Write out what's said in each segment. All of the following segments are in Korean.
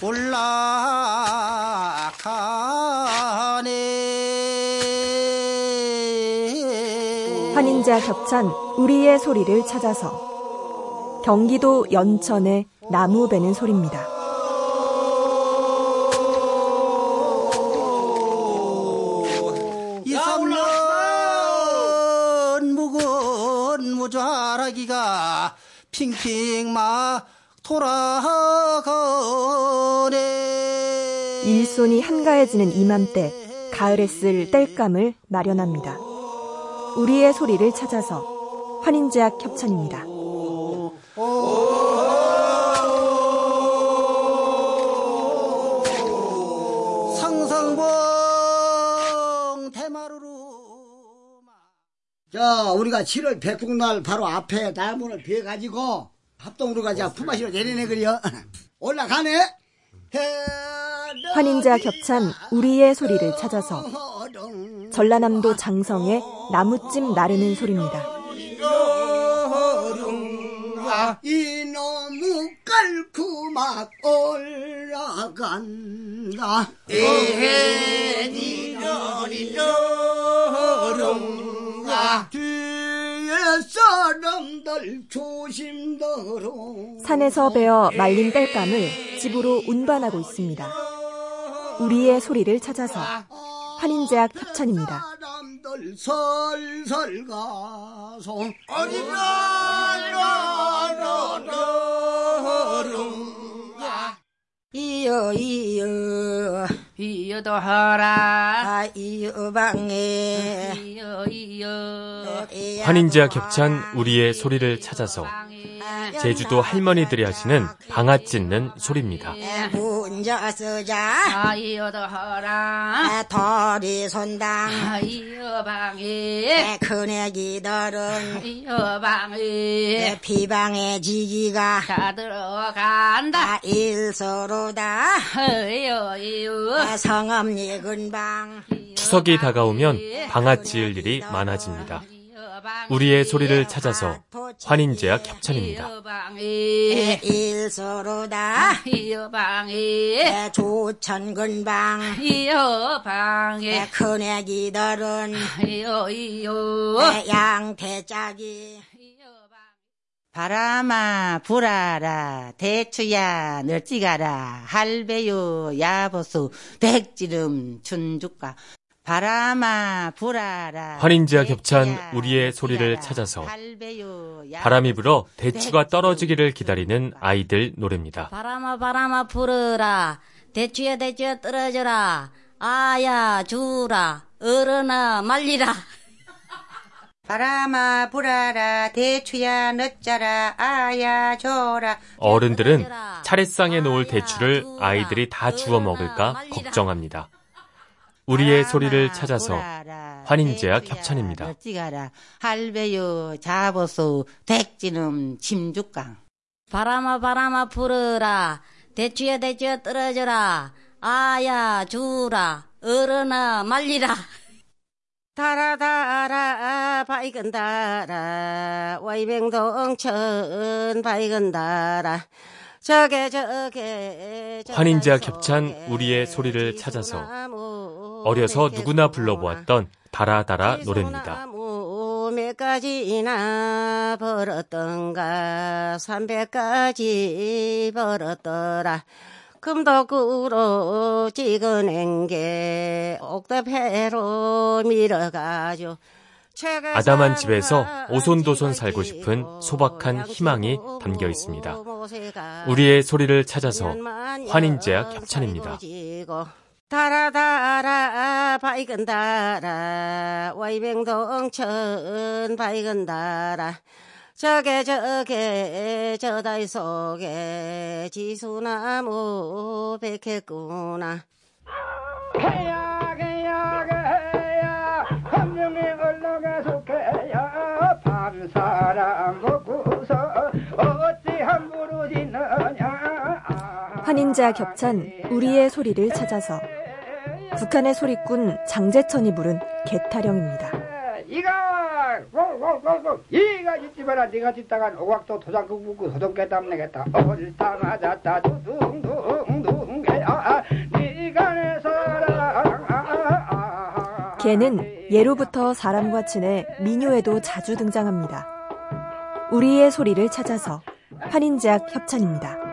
올라가네 환인자 겹찬 우리의 소리를 찾아서 경기도 연천의 나무 베는 소리입니다. 이삼년 묵은 무자라기가 핑핑 막 돌아가네 일손이 한가해지는 이맘때 가을에 쓸 땔감을 마련합니다. 우리의 소리를 찾아서 환인제약 협찬입니다. 상상봉 대마루로 자, 우리가 7월 백국날 바로 앞에 나무를 비워가지고 합동으로 가자 품앗이로 내리네 그려. 올라가네. 환인자 겹찬 우리의 소리를 찾아서 전라남도 장성의 나무찜 나르는 소리입니다. 이놈의 깔끔막 올라간다. 에니저리저 산에서 베어 말린 땔감을 집으로 운반하고 있습니다. 우리의 소리를 찾아서 환인제약 협찬입니다. 사람들 설설 가서 어디나나나나가 이여 이여 이여도 하라. 아 이여 방에. 이여 이여 환인제와 겹찬 우리의 소리를 찾아서 제주도 할머니들이 하시는 방아 찢는 소리입니다. 아 아, 아 방에. 지기가. 다 들어간다. 아 일서로다. 아, 근방. 추석이 다가오면 방아 찌을 일이 많아집니다. 우리의 소리를 찾아서 환인제약 협찬입니다. 일서로다. 이여 방에 조천 근방. 이여 방에 큰애기들은 이여 양태짝이. 바람아 불아라 대추야 널찍아라 할배요 야보수 백지름 춘죽가 바람아 불아라 환인제와 겹찬 우리의 소리를 찾아서 바람이 불어 대추가 떨어지기를 기다리는 아이들 노래입니다. 바람아 바람아 불어라. 대추야 대추야 떨어져라. 아야 주라. 어른아 말리라. 바람아 불아라. 대추야 늦자라. 아야 줘라. 어른들은 차례상에 놓을 대추를 아이들이 다 주워 먹을까 걱정합니다. 우리의 소리를 찾아서 환인제약 협찬입니다. 찌가라. 할배요 자보수 백지름 침죽강. 바람아 바람아 불어라. 대추야 대추야 떨어져라. 아야 주라. 어른아 말리라. 달아달아 밝은 달아. 와이뱅동천 밝은 달아. 저게 저게 환인제와 겹찬 우리의 소리를 찾아서 어려서 누구나 불러보았던 달아달아 노래입니다. 몇 가지나 벌었던가 삼백 가지 벌었더라 금도구로 찍어낸 게 옥탑해로 밀어가죠 아담한 집에서 오손도손 살고 싶은 소박한 희망이 담겨 있습니다. 우리의 소리를 찾아서 환인제약 협찬입니다. 달아달아 밝은 달아. 와이뱅동천 밝은 달아. 저게 저게 저 다이 속에 지수나무 백했구나. 해야 해야 해야 한 명이 얼렁에 속해야 밤 사람 먹고서 어찌 함부로 짓느냐. 환인자 겹찬 우리의 소리를 찾아서 북한의 소리꾼 장재천이 부른 개타령입니다. 이거 고고고고 이거 잊지 마라 네가 짓다간 오각도 도장국 묻고 소동깨담 내겠다 어질당 하자다 두둥둥둥 개아 네가 내 사랑 아, 아, 아. 개는 예로부터 사람과 친해 민요에도 자주 등장합니다. 우리의 소리를 찾아서 한인제약 협찬입니다.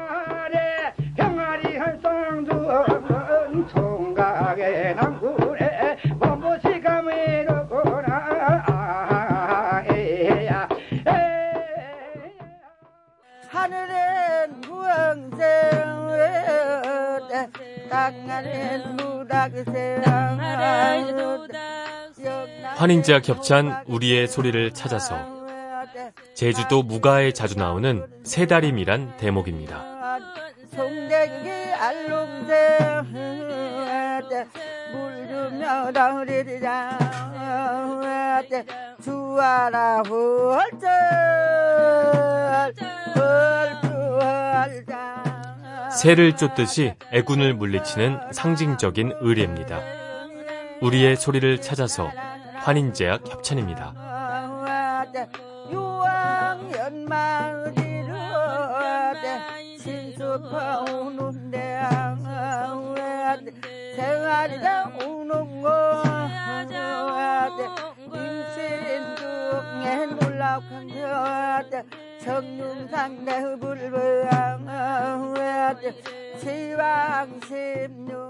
환인제약 협찬 우리의 소리를 찾아서 제주도 무가에 자주 나오는 새다림이란 대목입니다. 훌쩍 새를 쫓듯이 애군을 물리치는 상징적인 의례입니다. 우리의 소리를 찾아서 환인제약 협찬입니다. 놀라운 내 불불 십육